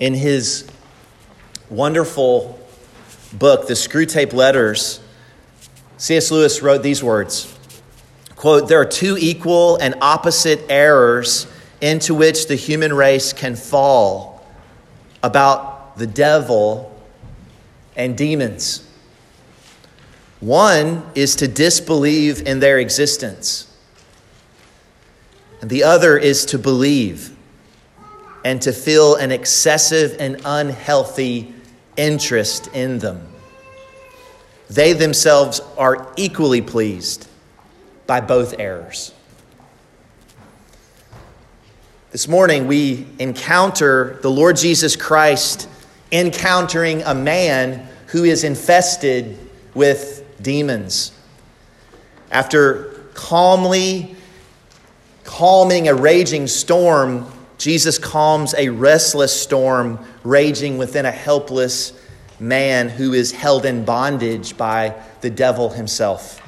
In his wonderful book, The Screwtape Letters, C.S. Lewis wrote these words quote, There are two equal and opposite errors into which the human race can fall about the devil and demons. One is to disbelieve in their existence, and the other is to believe and to feel an excessive and unhealthy interest in them. They themselves are equally pleased by both errors. This morning, we encounter the Lord Jesus Christ encountering a man who is infested with demons. After calmly calming a raging storm, Jesus calms a restless storm raging within a helpless man who is held in bondage by the devil himself.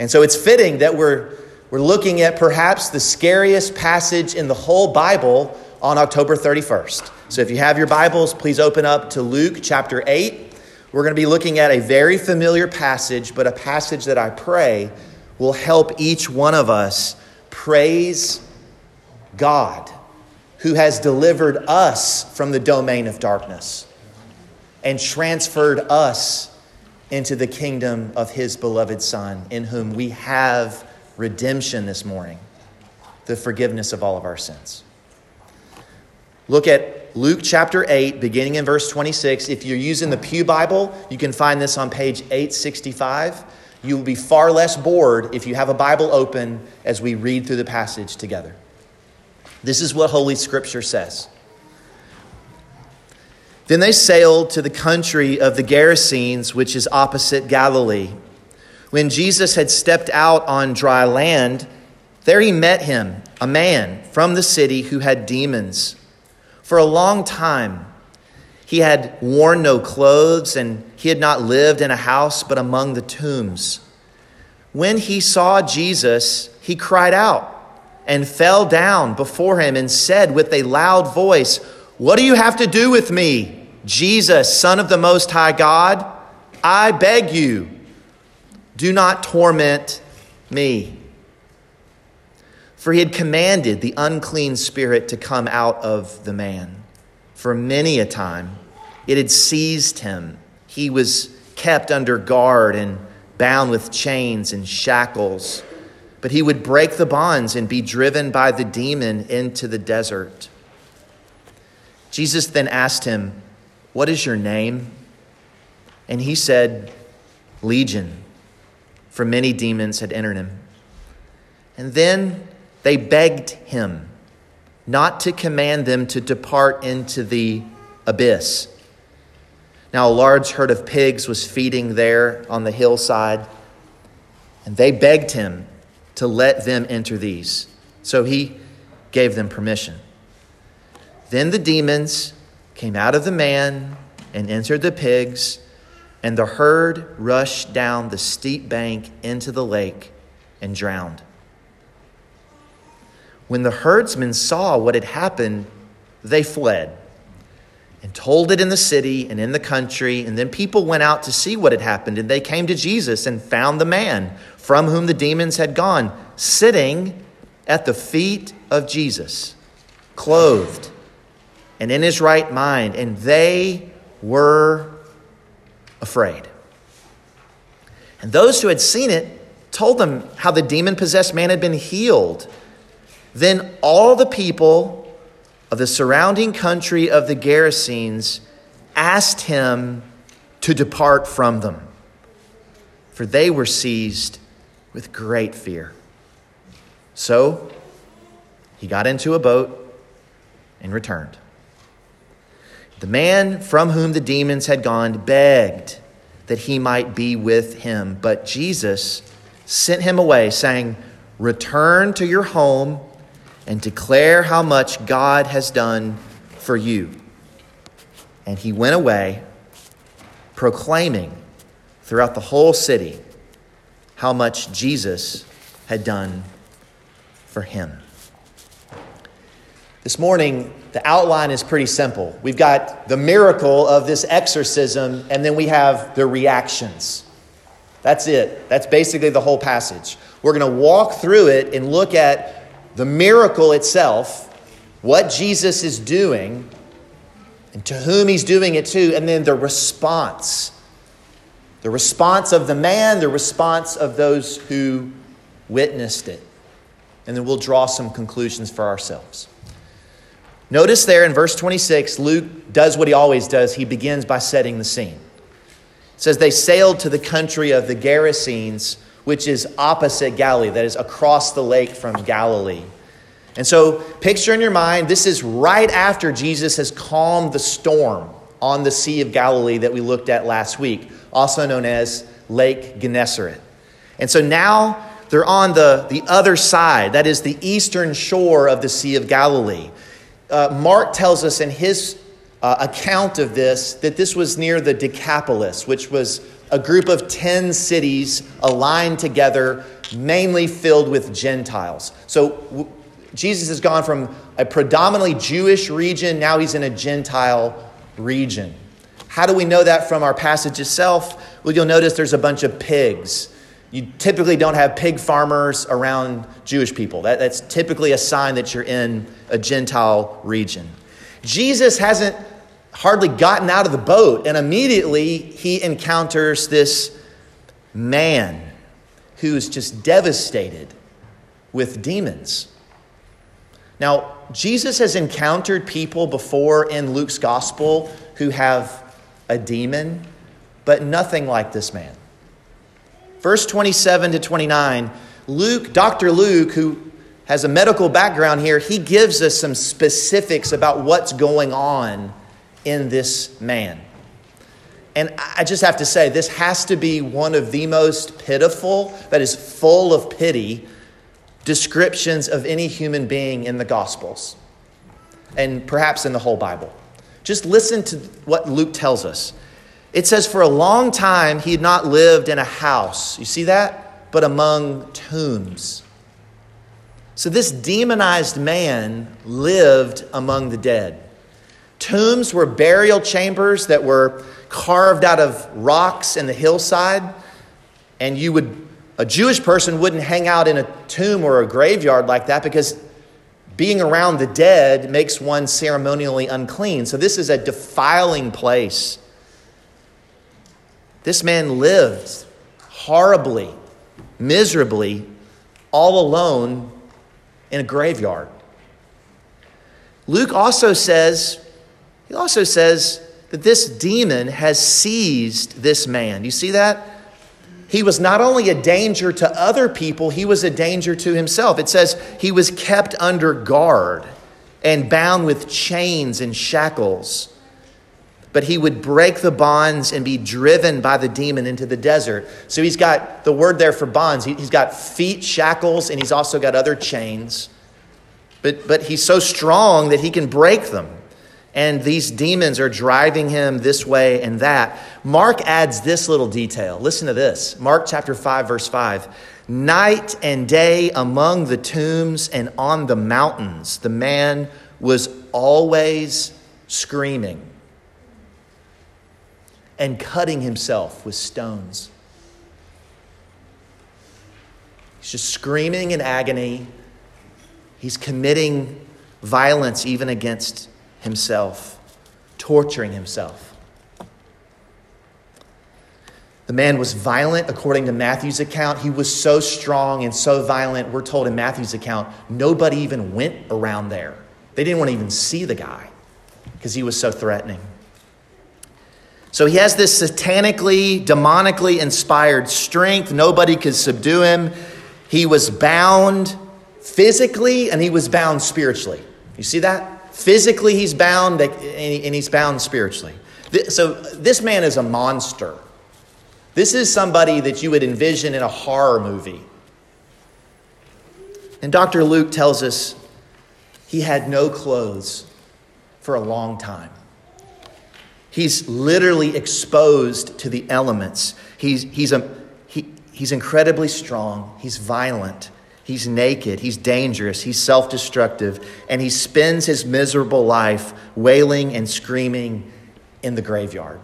And so it's fitting that we're, we're looking at perhaps the scariest passage in the whole Bible on October 31st. So if you have your Bibles, please open up to Luke chapter 8. We're going to be looking at a very familiar passage, but a passage that I pray will help each one of us praise God, who has delivered us from the domain of darkness and transferred us into the kingdom of his beloved Son, in whom we have redemption this morning, the forgiveness of all of our sins. Look at Luke chapter 8, beginning in verse 26. If you're using the Pew Bible, you can find this on page 865. You will be far less bored if you have a Bible open as we read through the passage together. This is what Holy Scripture says. Then they sailed to the country of the Gerasenes, which is opposite Galilee. When Jesus had stepped out on dry land, there he met him, a man from the city who had demons. For a long time, he had worn no clothes, and he had not lived in a house but among the tombs. When he saw Jesus, he cried out and fell down before him and said with a loud voice, What do you have to do with me, Jesus, Son of the Most High God? I beg you, do not torment me. For he had commanded the unclean spirit to come out of the man. For many a time it had seized him. He was kept under guard and bound with chains and shackles but he would break the bonds and be driven by the demon into the desert. Jesus then asked him, What is your name? And he said, Legion, for many demons had entered him. And then they begged him not to command them to depart into the abyss. Now, a large herd of pigs was feeding there on the hillside, and they begged him to let them enter these. So he gave them permission. Then the demons came out of the man and entered the pigs, and the herd rushed down the steep bank into the lake and drowned. When the herdsmen saw what had happened, they fled and told it in the city and in the country. And then people went out to see what had happened, and they came to Jesus and found the man from whom the demons had gone, sitting at the feet of Jesus, clothed and in his right mind, and they were afraid. And those who had seen it told them how the demon possessed man had been healed. Then all the people of the surrounding country of the Gerasenes asked him to depart from them, for they were seized with great fear. So he got into a boat and returned. The man from whom the demons had gone begged that he might be with him, but Jesus sent him away, saying, Return to your home and declare how much God has done for you. And he went away, proclaiming throughout the whole city how much Jesus had done for him. This morning, the outline is pretty simple. We've got the miracle of this exorcism, and then we have the reactions. That's it. That's basically the whole passage. We're going to walk through it and look at the miracle itself, what Jesus is doing, and to whom he's doing it to, and then the response. The response of the man, the response of those who witnessed it. And then we'll draw some conclusions for ourselves. Notice there in verse 26, Luke does what he always does. He begins by setting the scene. It says, They sailed to the country of the Gerasenes, which is opposite Galilee, that is across the lake from Galilee. And so, picture in your mind, this is right after Jesus has calmed the storm on the Sea of Galilee that we looked at last week, also known as Lake Gennesaret. And so now they're on the, the other side, that is the eastern shore of the Sea of Galilee uh, Mark tells us in his uh, account of this that this was near the Decapolis, which was a group of 10 cities aligned together, mainly filled with Gentiles. So w- Jesus has gone from a predominantly Jewish region, now he's in a Gentile region. How do we know that from our passage itself? Well, you'll notice there's a bunch of pigs you typically don't have pig farmers around Jewish people. That, that's typically a sign that you're in a Gentile region. Jesus hasn't hardly gotten out of the boat, and immediately he encounters this man who's just devastated with demons. Now, Jesus has encountered people before in Luke's gospel who have a demon, but nothing like this man. Verse 27 to 29, Luke, Dr. Luke, who has a medical background here, he gives us some specifics about what's going on in this man. And I just have to say, this has to be one of the most pitiful, that is full of pity, descriptions of any human being in the Gospels and perhaps in the whole Bible. Just listen to what Luke tells us. It says, For a long time he had not lived in a house. You see that? But among tombs. So this demonized man lived among the dead. Tombs were burial chambers that were carved out of rocks in the hillside. And you would, a Jewish person wouldn't hang out in a tomb or a graveyard like that because being around the dead makes one ceremonially unclean. So this is a defiling place. This man lived horribly, miserably, all alone in a graveyard. Luke also says, he also says that this demon has seized this man. You see that? He was not only a danger to other people, he was a danger to himself. It says he was kept under guard and bound with chains and shackles but he would break the bonds and be driven by the demon into the desert. So he's got the word there for bonds. He's got feet shackles and he's also got other chains. But, but he's so strong that he can break them. And these demons are driving him this way and that. Mark adds this little detail. Listen to this Mark chapter 5, verse 5. Night and day among the tombs and on the mountains, the man was always screaming and cutting himself with stones. He's just screaming in agony. He's committing violence even against himself, torturing himself. The man was violent according to Matthew's account. He was so strong and so violent, we're told in Matthew's account, nobody even went around there. They didn't want to even see the guy because he was so threatening. So he has this satanically, demonically inspired strength. Nobody could subdue him. He was bound physically and he was bound spiritually. You see that? Physically, he's bound and he's bound spiritually. So this man is a monster. This is somebody that you would envision in a horror movie. And Dr. Luke tells us he had no clothes for a long time. He's literally exposed to the elements. He's, he's, a, he, he's incredibly strong, he's violent, He's naked, he's dangerous, he's self destructive, and he spends his miserable life wailing and screaming in the graveyard.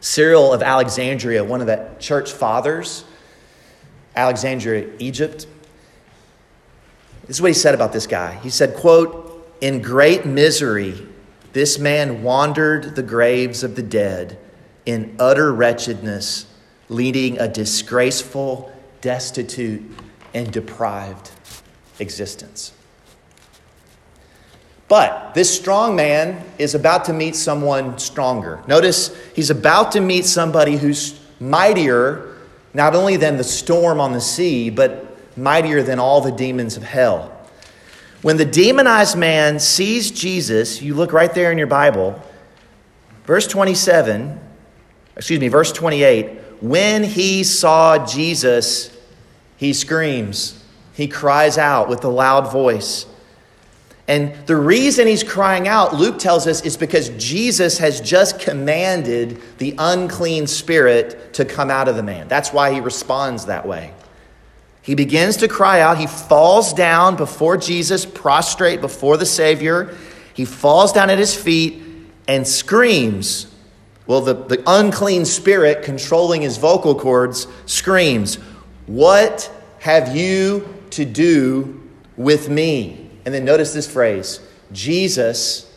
Cyril of Alexandria, one of the church fathers, Alexandria, Egypt, this is what he said about this guy. He said, quote, in great misery, this man wandered the graves of the dead in utter wretchedness, leading a disgraceful, destitute, and deprived existence. But this strong man is about to meet someone stronger. Notice he's about to meet somebody who's mightier, not only than the storm on the sea, but mightier than all the demons of hell. When the demonized man sees Jesus, you look right there in your Bible, verse 27, excuse me, verse 28, when he saw Jesus, he screams, he cries out with a loud voice. And the reason he's crying out, Luke tells us, is because Jesus has just commanded the unclean spirit to come out of the man. That's why he responds that way. He begins to cry out. He falls down before Jesus, prostrate before the Savior. He falls down at his feet and screams. Well, the, the unclean spirit controlling his vocal cords screams, What have you to do with me? And then notice this phrase Jesus,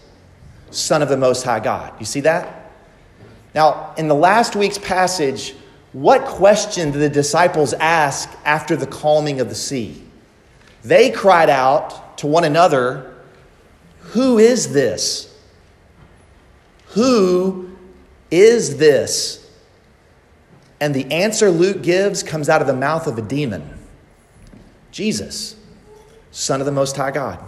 Son of the Most High God. You see that? Now, in the last week's passage, what question did the disciples ask after the calming of the sea? They cried out to one another, Who is this? Who is this? And the answer Luke gives comes out of the mouth of a demon Jesus, Son of the Most High God.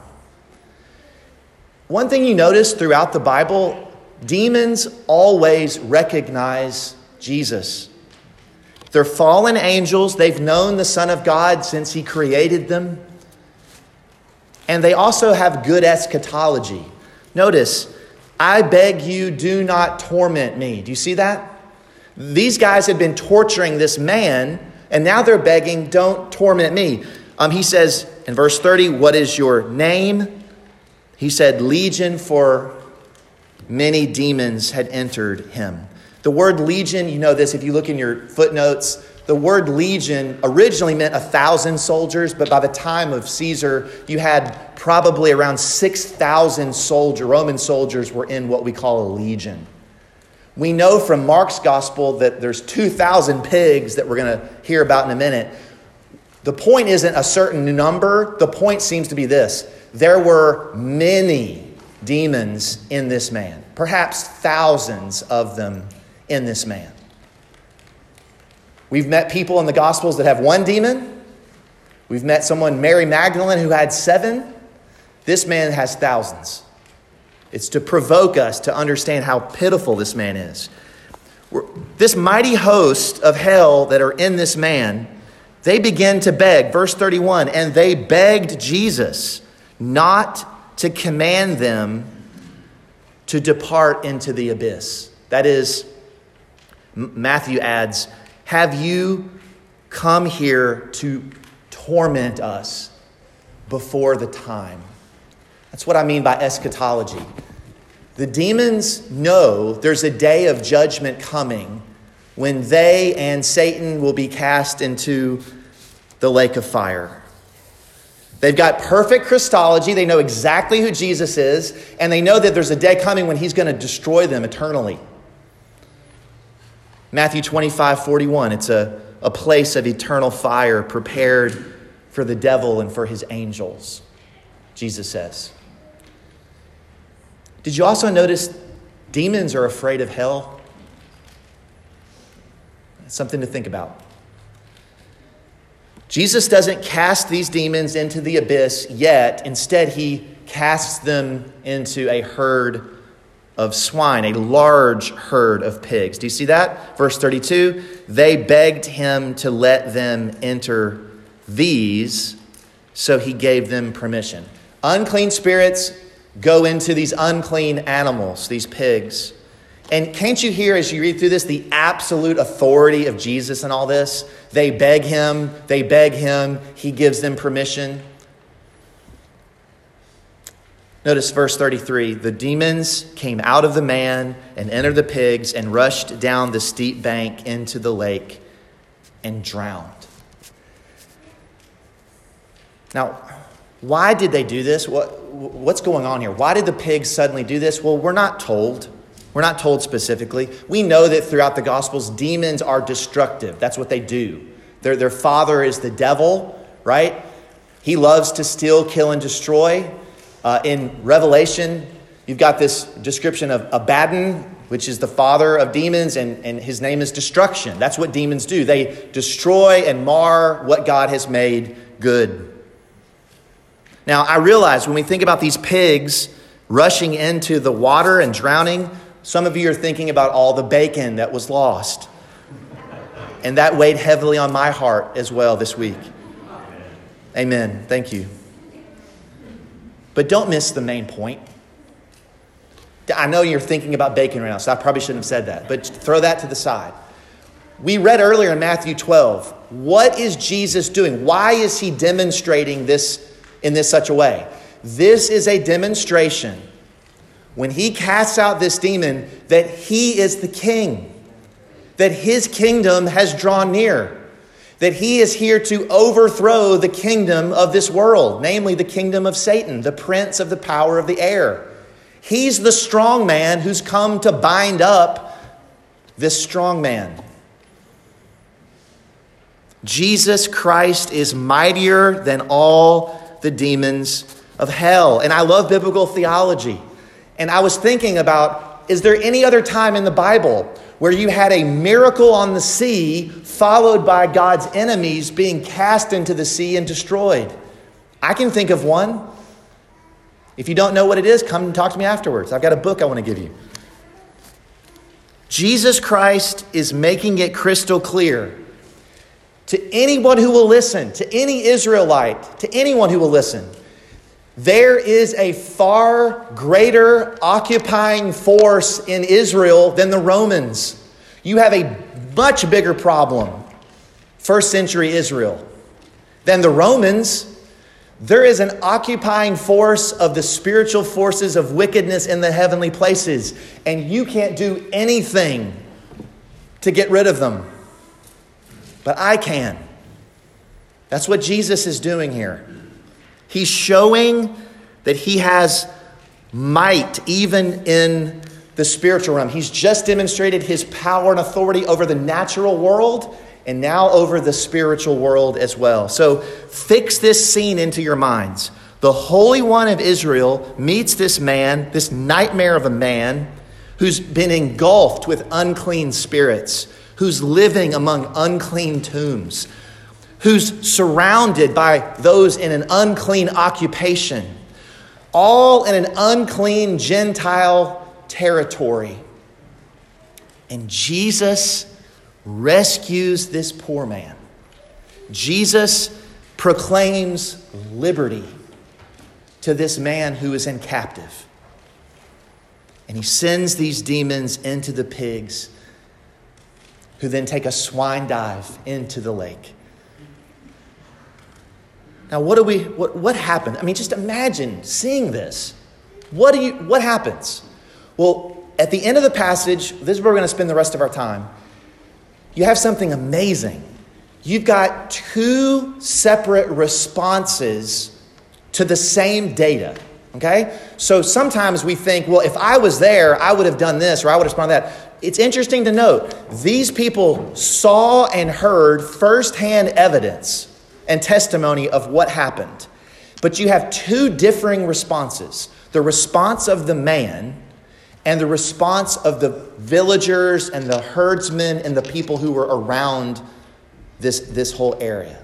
One thing you notice throughout the Bible demons always recognize Jesus. They're fallen angels. They've known the Son of God since He created them. And they also have good eschatology. Notice, I beg you, do not torment me. Do you see that? These guys had been torturing this man, and now they're begging, don't torment me. Um, he says in verse 30, What is your name? He said, Legion, for many demons had entered him. The word legion, you know this if you look in your footnotes, the word legion originally meant a thousand soldiers, but by the time of Caesar, you had probably around 6,000 soldier, Roman soldiers were in what we call a legion. We know from Mark's gospel that there's 2,000 pigs that we're going to hear about in a minute. The point isn't a certain number, the point seems to be this there were many demons in this man, perhaps thousands of them in this man. We've met people in the Gospels that have one demon. We've met someone, Mary Magdalene, who had seven. This man has thousands. It's to provoke us to understand how pitiful this man is. This mighty host of hell that are in this man, they begin to beg. Verse 31 and they begged Jesus not to command them to depart into the abyss. That is, Matthew adds, Have you come here to torment us before the time? That's what I mean by eschatology. The demons know there's a day of judgment coming when they and Satan will be cast into the lake of fire. They've got perfect Christology. They know exactly who Jesus is, and they know that there's a day coming when he's going to destroy them eternally. Matthew 25, 41, it's a, a place of eternal fire prepared for the devil and for his angels, Jesus says. Did you also notice demons are afraid of hell? It's something to think about. Jesus doesn't cast these demons into the abyss yet. Instead, he casts them into a herd of swine, a large herd of pigs. Do you see that? Verse 32 they begged him to let them enter these, so he gave them permission. Unclean spirits go into these unclean animals, these pigs. And can't you hear as you read through this the absolute authority of Jesus in all this? They beg him, they beg him, he gives them permission. Notice verse 33 the demons came out of the man and entered the pigs and rushed down the steep bank into the lake and drowned. Now, why did they do this? What, what's going on here? Why did the pigs suddenly do this? Well, we're not told. We're not told specifically. We know that throughout the Gospels, demons are destructive. That's what they do. Their, their father is the devil, right? He loves to steal, kill, and destroy. Uh, in Revelation, you've got this description of Abaddon, which is the father of demons, and, and his name is destruction. That's what demons do. They destroy and mar what God has made good. Now, I realize when we think about these pigs rushing into the water and drowning, some of you are thinking about all the bacon that was lost. And that weighed heavily on my heart as well this week. Amen. Thank you. But don't miss the main point. I know you're thinking about bacon right now, so I probably shouldn't have said that, but throw that to the side. We read earlier in Matthew 12, what is Jesus doing? Why is he demonstrating this in this such a way? This is a demonstration when he casts out this demon that he is the king, that his kingdom has drawn near that he is here to overthrow the kingdom of this world, namely the kingdom of Satan, the prince of the power of the air. He's the strong man who's come to bind up this strong man. Jesus Christ is mightier than all the demons of hell. And I love biblical theology. And I was thinking about is there any other time in the Bible where you had a miracle on the sea followed by God's enemies being cast into the sea and destroyed. I can think of one. If you don't know what it is, come and talk to me afterwards. I've got a book I want to give you. Jesus Christ is making it crystal clear to anyone who will listen, to any Israelite, to anyone who will listen. There is a far greater occupying force in Israel than the Romans. You have a much bigger problem, first century Israel, than the Romans. There is an occupying force of the spiritual forces of wickedness in the heavenly places, and you can't do anything to get rid of them. But I can. That's what Jesus is doing here. He's showing that he has might even in the spiritual realm. He's just demonstrated his power and authority over the natural world and now over the spiritual world as well. So fix this scene into your minds. The Holy One of Israel meets this man, this nightmare of a man who's been engulfed with unclean spirits, who's living among unclean tombs, who's surrounded by those in an unclean occupation, all in an unclean Gentile territory. And Jesus rescues this poor man. Jesus proclaims liberty to this man who is in captive. And he sends these demons into the pigs, who then take a swine dive into the lake. Now, what do we what, what happened? I mean, just imagine seeing this. What do you what happens? Well, at the end of the passage, this is where we're going to spend the rest of our time. You have something amazing. You've got two separate responses to the same data. Okay? So sometimes we think, well, if I was there, I would have done this or I would have responded that. It's interesting to note these people saw and heard firsthand evidence and testimony of what happened. But you have two differing responses the response of the man and the response of the villagers and the herdsmen and the people who were around this, this whole area.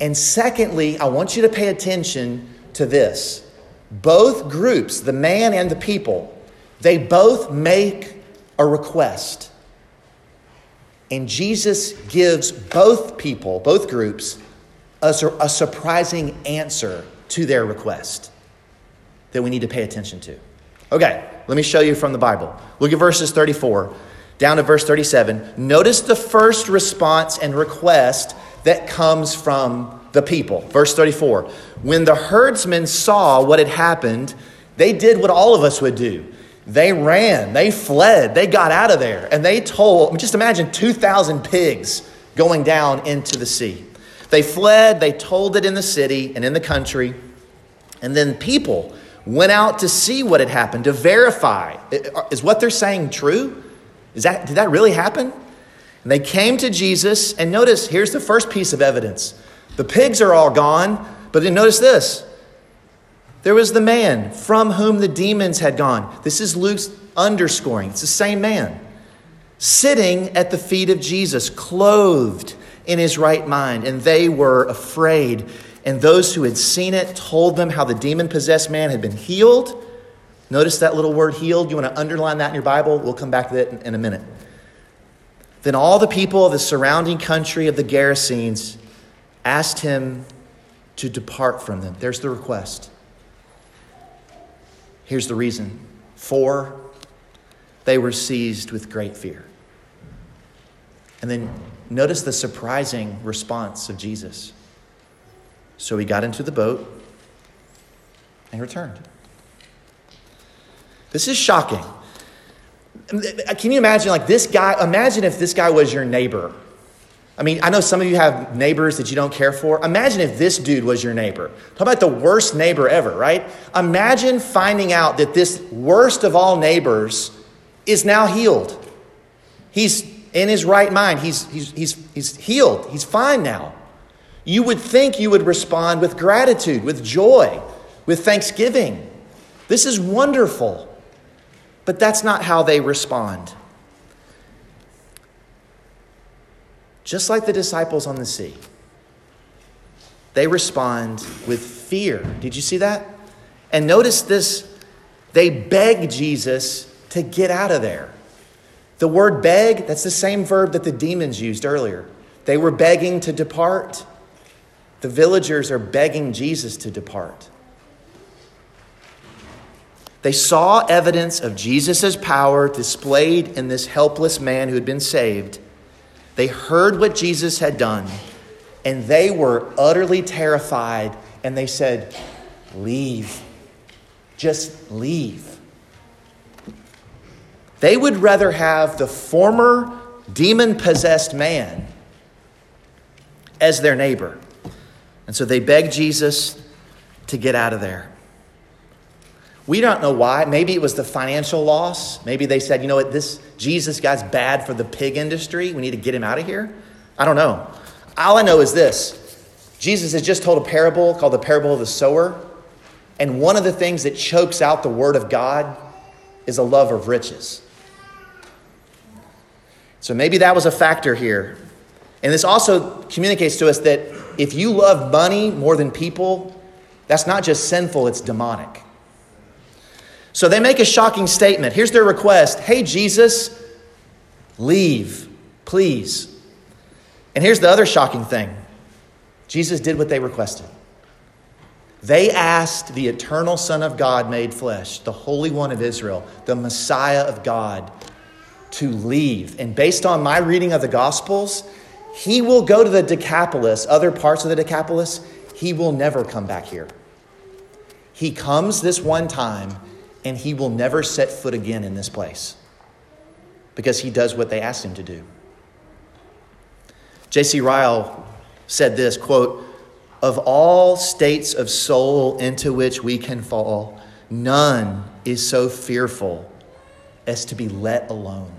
And secondly, I want you to pay attention to this. Both groups, the man and the people, they both make a request. And Jesus gives both people, both groups, a, a surprising answer to their request that we need to pay attention to. Okay, let me show you from the Bible. Look at verses 34 down to verse 37. Notice the first response and request that comes from the people. Verse 34 When the herdsmen saw what had happened, they did what all of us would do. They ran, they fled, they got out of there, and they told, just imagine 2,000 pigs going down into the sea. They fled, they told it in the city and in the country, and then people went out to see what had happened, to verify. Uh, is what they're saying true? Is that, did that really happen? And they came to Jesus, and notice here's the first piece of evidence the pigs are all gone, but then notice this. There was the man from whom the demons had gone. This is Luke's underscoring. It's the same man. Sitting at the feet of Jesus, clothed in his right mind. And they were afraid. And those who had seen it told them how the demon possessed man had been healed. Notice that little word healed. You want to underline that in your Bible? We'll come back to that in a minute. Then all the people of the surrounding country of the Gerasenes asked him to depart from them. There's the request. Here's the reason. For they were seized with great fear. And then notice the surprising response of Jesus. So he got into the boat and returned. This is shocking. Can you imagine, like, this guy? Imagine if this guy was your neighbor I mean, I know some of you have neighbors that you don't care for. Imagine if this dude was your neighbor. Talk about the worst neighbor ever, right? Imagine finding out that this worst of all neighbors is now healed. He's in his right mind. He's, he's, he's, he's healed. He's fine now. You would think you would respond with gratitude, with joy, with thanksgiving. This is wonderful. But that's not how they respond. Just like the disciples on the sea. They respond with fear. Did you see that? And notice this they beg Jesus to get out of there. The word beg, that's the same verb that the demons used earlier. They were begging to depart. The villagers are begging Jesus to depart. They saw evidence of Jesus' power displayed in this helpless man who had been saved, they heard what Jesus had done, and they were utterly terrified, and they said, Leave. Just leave. They would rather have the former demon possessed man as their neighbor. And so they begged Jesus to get out of there. We don't know why. Maybe it was the financial loss. Maybe they said, you know what, this Jesus guy's bad for the pig industry. We need to get him out of here. I don't know. All I know is this Jesus has just told a parable called the parable of the sower. And one of the things that chokes out the word of God is a love of riches. So maybe that was a factor here. And this also communicates to us that if you love money more than people, that's not just sinful, it's demonic. So they make a shocking statement. Here's their request Hey, Jesus, leave, please. And here's the other shocking thing Jesus did what they requested. They asked the eternal Son of God made flesh, the Holy One of Israel, the Messiah of God, to leave. And based on my reading of the Gospels, he will go to the Decapolis, other parts of the Decapolis. He will never come back here. He comes this one time and he will never set foot again in this place because he does what they asked him to do. J.C. Ryle said this quote, Of all states of soul into which we can fall, none is so fearful as to be let alone.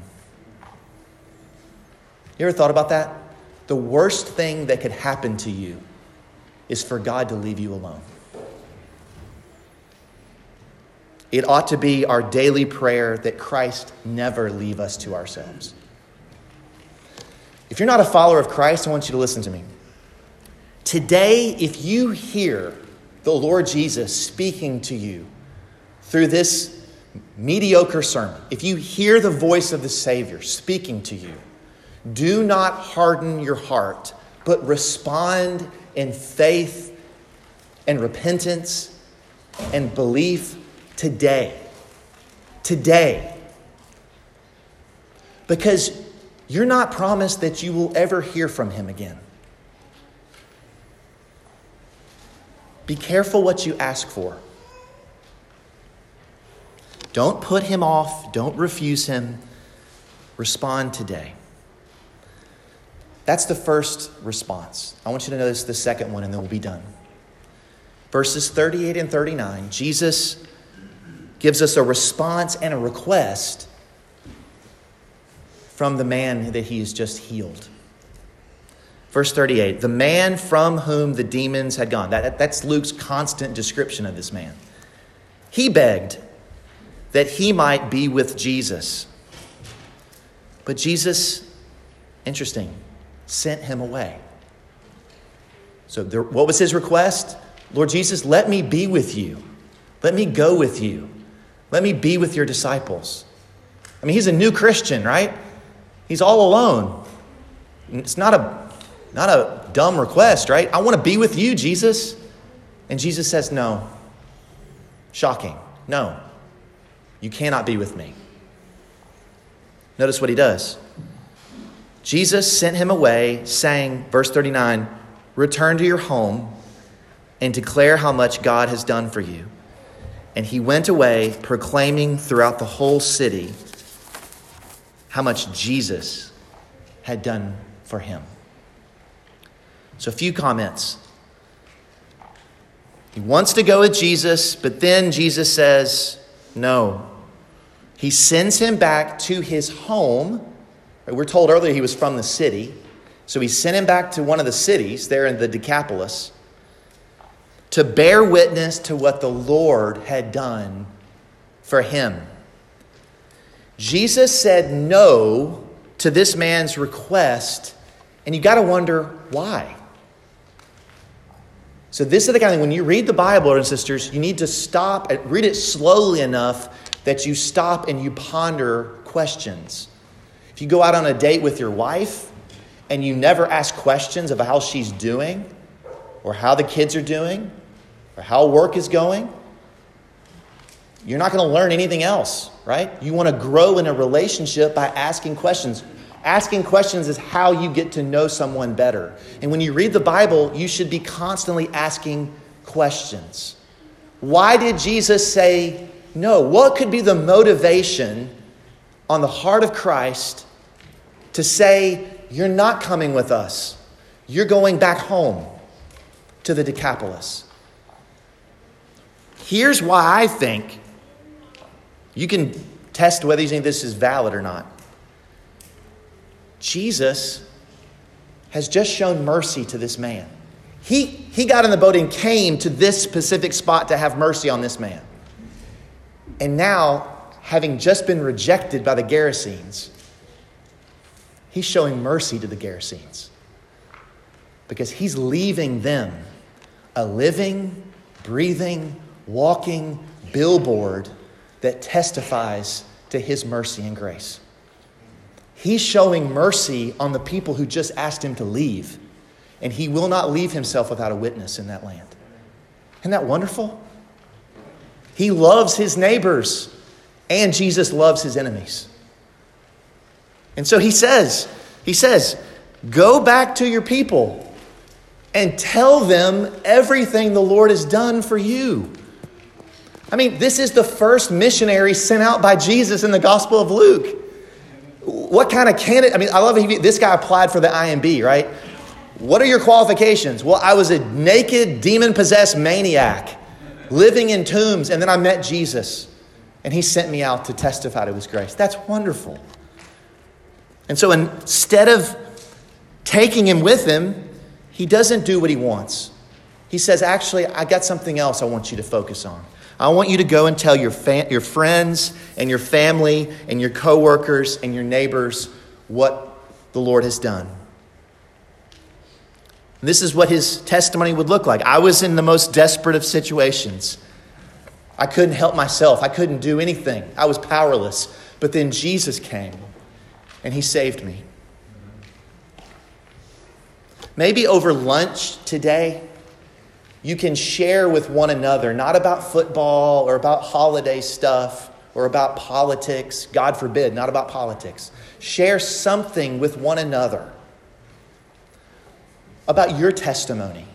You ever thought about that? The worst thing that could happen to you is for God to leave you alone. It ought to be our daily prayer that Christ never leave us to ourselves. If you're not a follower of Christ, I want you to listen to me. Today, if you hear the Lord Jesus speaking to you through this mediocre sermon, if you hear the voice of the Savior speaking to you, do not harden your heart, but respond in faith and repentance and belief today. today. Because you're not promised that you will ever hear from him again. Be careful what you ask for. Don't put him off, don't refuse him. Respond today. That's the first response. I want you to notice the second one, and then we'll be done. Verses 38 and 39, Jesus gives us a response and a request from the man that he has just healed. Verse 38 the man from whom the demons had gone. That, that's Luke's constant description of this man. He begged that he might be with Jesus. But Jesus, interesting, sent him away. So, there, what was his request? Lord Jesus, let me be with you. Let me go with you. Let me be with your disciples. I mean, he's a new Christian, right? He's all alone. It's not a, not a dumb request, right? I want to be with you, Jesus. And Jesus says, No. Shocking. No. You cannot be with me. Notice what he does. Jesus sent him away, saying, verse 39, Return to your home and declare how much God has done for you. And he went away, proclaiming throughout the whole city how much Jesus had done for him. So, a few comments. He wants to go with Jesus, but then Jesus says, No. He sends him back to his home we're told earlier he was from the city. So he sent him back to one of the cities there in the Decapolis to bear witness to what the Lord had done for him. Jesus said no to this man's request, and you got to wonder why. So, this is the kind of thing when you read the Bible, brothers and sisters, you need to stop and read it slowly enough that you stop and you ponder questions. If you go out on a date with your wife and you never ask questions of how she's doing, or how the kids are doing, or how work is going, you're not going to learn anything else, right? You want to grow in a relationship by asking questions. Asking questions is how you get to know someone better. And when you read the Bible, you should be constantly asking questions. Why did Jesus say no? What could be the motivation on the heart of Christ to say, You're not coming with us. You're going back home to the Decapolis. Here's why I think you can test whether you think this is valid or not. Jesus has just shown mercy to this man. He, he got in the boat and came to this specific spot to have mercy on this man. And now having just been rejected by the Gerasenes, he's showing mercy to the Gerasenes because he's leaving them a living, breathing, walking billboard that testifies to his mercy and grace. He's showing mercy on the people who just asked him to leave, and he will not leave himself without a witness in that land. Isn't that wonderful? He loves his neighbors. And Jesus loves his enemies. And so he says, he says, go back to your people and tell them everything the Lord has done for you. I mean, this is the first missionary sent out by Jesus in the Gospel of Luke. What kind of candidate? I mean, I love it. This guy applied for the IMB, right? What are your qualifications? Well, I was a naked, demon possessed maniac living in tombs, and then I met Jesus and he sent me out to testify to his grace. That's wonderful. And so instead of taking him with him, he doesn't do what he wants. He says, Actually, I got something else I want you to focus on. I want you to go and tell your, fa- your friends and your family and your coworkers and your neighbors what the Lord has done. This is what his testimony would look like. I was in the most desperate of situations. I couldn't help myself. I couldn't do anything. I was powerless. But then Jesus came and he saved me. Maybe over lunch today, you can share with one another, not about football or about holiday stuff or about politics. God forbid, not about politics. Share something with one another about your testimony.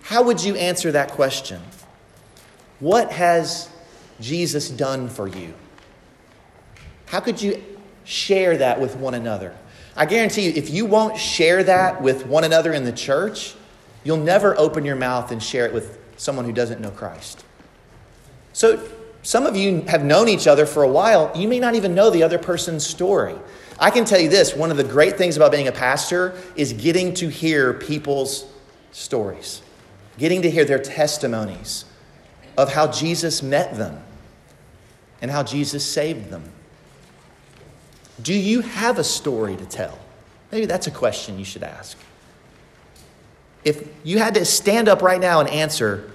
How would you answer that question? What has Jesus done for you? How could you share that with one another? I guarantee you, if you won't share that with one another in the church, you'll never open your mouth and share it with someone who doesn't know Christ. So, some of you have known each other for a while. You may not even know the other person's story. I can tell you this one of the great things about being a pastor is getting to hear people's stories, getting to hear their testimonies of how Jesus met them and how Jesus saved them. Do you have a story to tell? Maybe that's a question you should ask. If you had to stand up right now and answer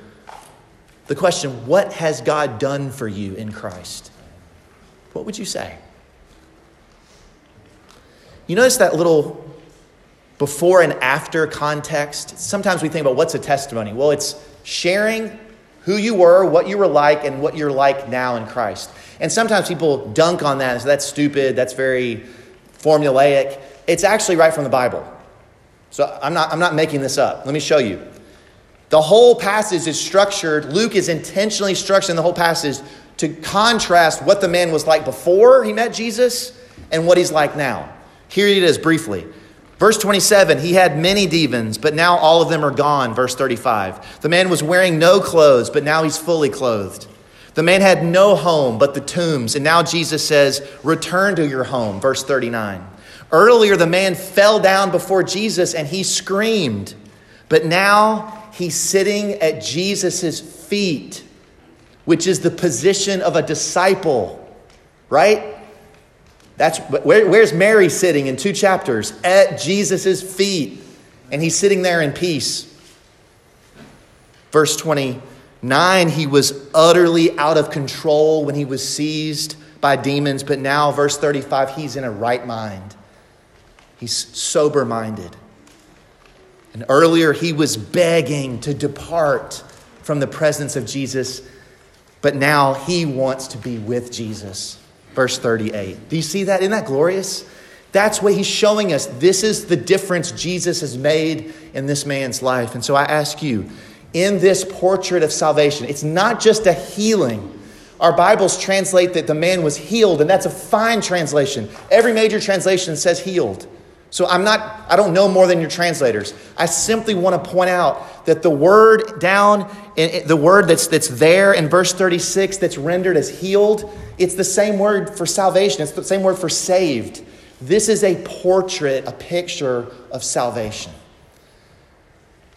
the question, What has God done for you in Christ? What would you say? You notice that little before and after context? Sometimes we think about what's a testimony? Well, it's sharing who you were, what you were like, and what you're like now in Christ. And sometimes people dunk on that and say, that's stupid, that's very formulaic. It's actually right from the Bible. So I'm not, I'm not making this up. Let me show you. The whole passage is structured, Luke is intentionally structuring the whole passage to contrast what the man was like before he met Jesus and what he's like now. Here it is briefly. Verse 27, he had many demons, but now all of them are gone. Verse 35, the man was wearing no clothes, but now he's fully clothed. The man had no home but the tombs, and now Jesus says, Return to your home. Verse 39. Earlier, the man fell down before Jesus and he screamed, but now he's sitting at Jesus' feet, which is the position of a disciple, right? That's where, where's Mary sitting in two chapters? At Jesus' feet. And he's sitting there in peace. Verse 29, he was utterly out of control when he was seized by demons, but now, verse 35, he's in a right mind. He's sober minded. And earlier, he was begging to depart from the presence of Jesus, but now he wants to be with Jesus verse 38. Do you see that? Isn't that glorious? That's what he's showing us. This is the difference Jesus has made in this man's life. And so I ask you, in this portrait of salvation, it's not just a healing. Our Bibles translate that the man was healed, and that's a fine translation. Every major translation says healed. So I'm not, I don't know more than your translators. I simply want to point out that the word down, the word that's, that's there in verse 36 that's rendered as healed, it's the same word for salvation. It's the same word for saved. This is a portrait, a picture of salvation.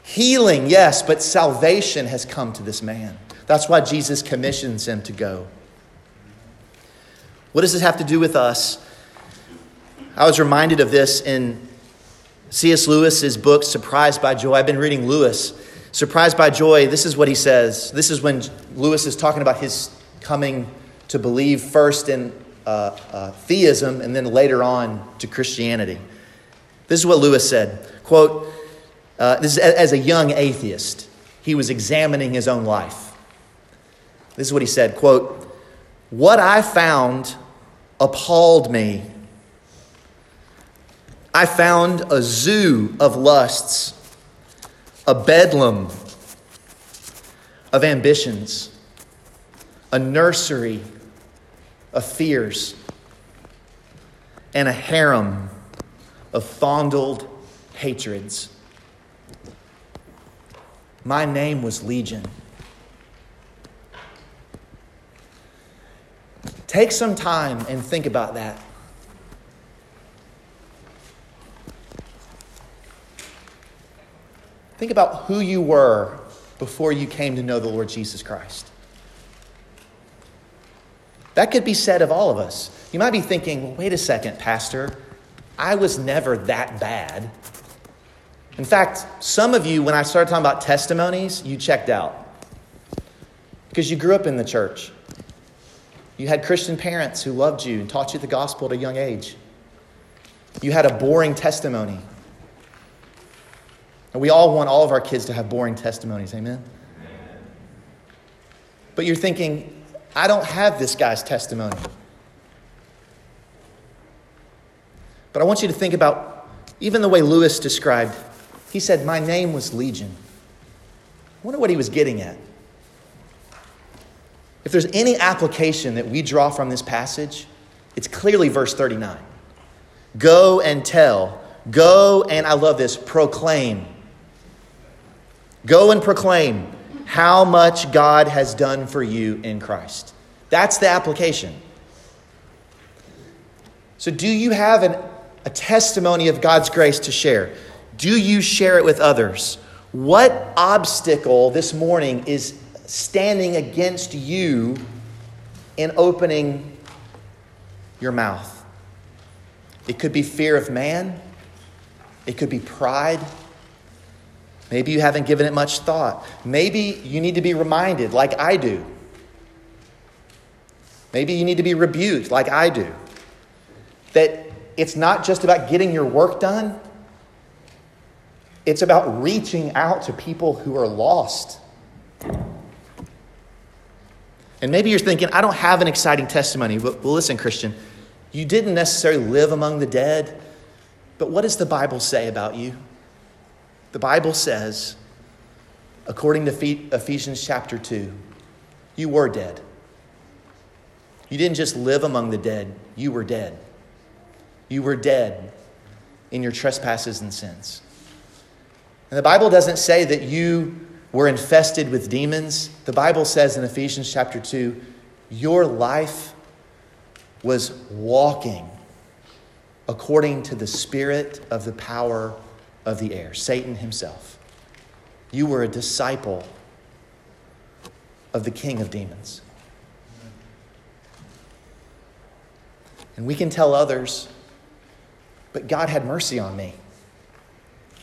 Healing, yes, but salvation has come to this man. That's why Jesus commissions him to go. What does this have to do with us? I was reminded of this in C.S. Lewis's book, Surprised by Joy. I've been reading Lewis. Surprised by Joy, this is what he says. This is when Lewis is talking about his coming to believe first in uh, uh, theism and then later on to Christianity. This is what Lewis said. Quote, uh, this is as a young atheist. He was examining his own life. This is what he said, quote, What I found appalled me I found a zoo of lusts, a bedlam of ambitions, a nursery of fears, and a harem of fondled hatreds. My name was Legion. Take some time and think about that. Think about who you were before you came to know the Lord Jesus Christ. That could be said of all of us. You might be thinking, well, wait a second, Pastor, I was never that bad. In fact, some of you, when I started talking about testimonies, you checked out because you grew up in the church. You had Christian parents who loved you and taught you the gospel at a young age. You had a boring testimony. And we all want all of our kids to have boring testimonies, amen? But you're thinking, I don't have this guy's testimony. But I want you to think about even the way Lewis described. He said, My name was Legion. I wonder what he was getting at. If there's any application that we draw from this passage, it's clearly verse 39. Go and tell. Go and, I love this, proclaim. Go and proclaim how much God has done for you in Christ. That's the application. So, do you have an, a testimony of God's grace to share? Do you share it with others? What obstacle this morning is standing against you in opening your mouth? It could be fear of man, it could be pride. Maybe you haven't given it much thought. Maybe you need to be reminded, like I do. Maybe you need to be rebuked, like I do. That it's not just about getting your work done, it's about reaching out to people who are lost. And maybe you're thinking, I don't have an exciting testimony. Well, listen, Christian, you didn't necessarily live among the dead, but what does the Bible say about you? The Bible says, according to Ephesians chapter 2, you were dead. You didn't just live among the dead, you were dead. You were dead in your trespasses and sins. And the Bible doesn't say that you were infested with demons. The Bible says in Ephesians chapter 2, your life was walking according to the spirit of the power of the air, Satan himself. You were a disciple of the king of demons. And we can tell others, but God had mercy on me.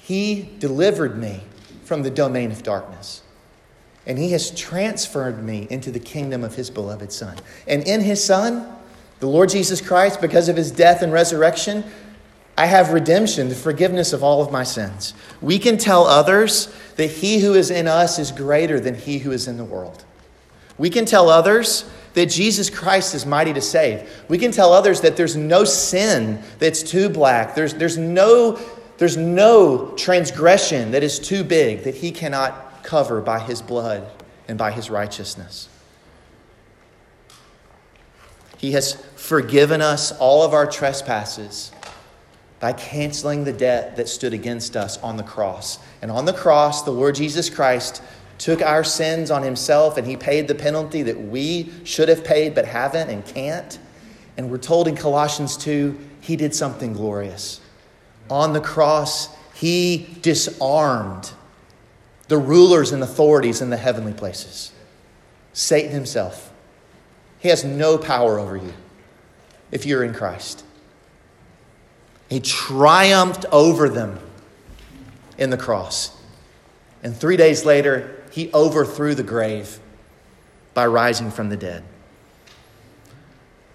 He delivered me from the domain of darkness. And He has transferred me into the kingdom of His beloved Son. And in His Son, the Lord Jesus Christ, because of His death and resurrection, I have redemption, the forgiveness of all of my sins. We can tell others that He who is in us is greater than He who is in the world. We can tell others that Jesus Christ is mighty to save. We can tell others that there's no sin that's too black. There's, there's no there's no transgression that is too big that he cannot cover by his blood and by his righteousness. He has forgiven us all of our trespasses by canceling the debt that stood against us on the cross. And on the cross, the Lord Jesus Christ took our sins on himself and he paid the penalty that we should have paid but haven't and can't. And we're told in Colossians 2, he did something glorious. On the cross, he disarmed the rulers and authorities in the heavenly places. Satan himself. He has no power over you if you're in Christ. He triumphed over them in the cross. And three days later, he overthrew the grave by rising from the dead.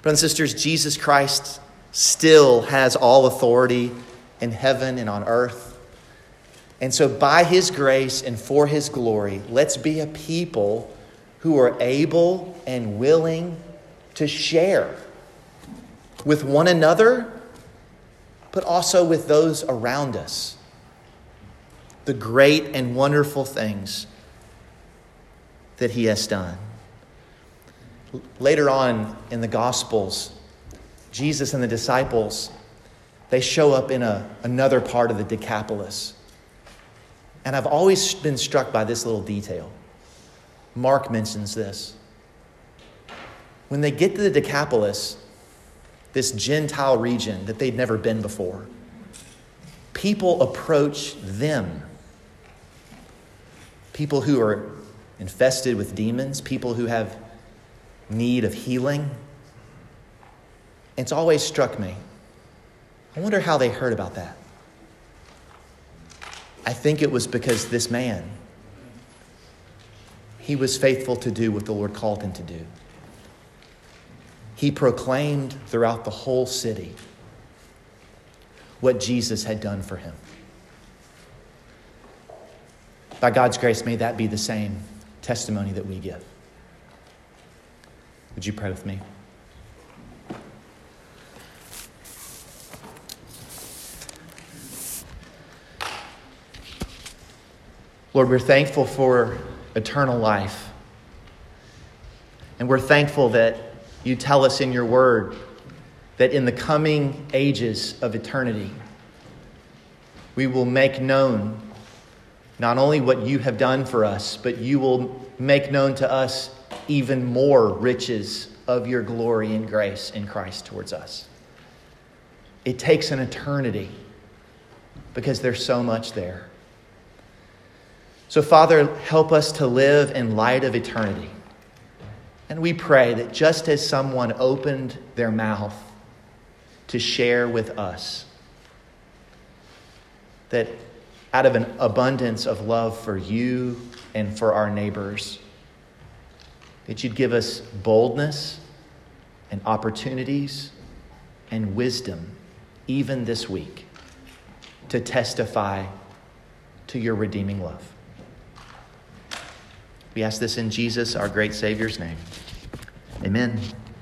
Brothers and sisters, Jesus Christ still has all authority in heaven and on earth. And so, by His grace and for His glory, let's be a people who are able and willing to share with one another, but also with those around us the great and wonderful things that He has done. Later on in the Gospels, Jesus and the disciples they show up in a, another part of the Decapolis. And I've always been struck by this little detail. Mark mentions this. When they get to the Decapolis, this Gentile region that they'd never been before, people approach them. People who are infested with demons, people who have need of healing. It's always struck me I wonder how they heard about that. I think it was because this man, he was faithful to do what the Lord called him to do. He proclaimed throughout the whole city what Jesus had done for him. By God's grace, may that be the same testimony that we give. Would you pray with me? Lord, we're thankful for eternal life. And we're thankful that you tell us in your word that in the coming ages of eternity, we will make known not only what you have done for us, but you will make known to us even more riches of your glory and grace in Christ towards us. It takes an eternity because there's so much there. So, Father, help us to live in light of eternity. And we pray that just as someone opened their mouth to share with us, that out of an abundance of love for you and for our neighbors, that you'd give us boldness and opportunities and wisdom, even this week, to testify to your redeeming love. We ask this in Jesus, our great Savior's name. Amen.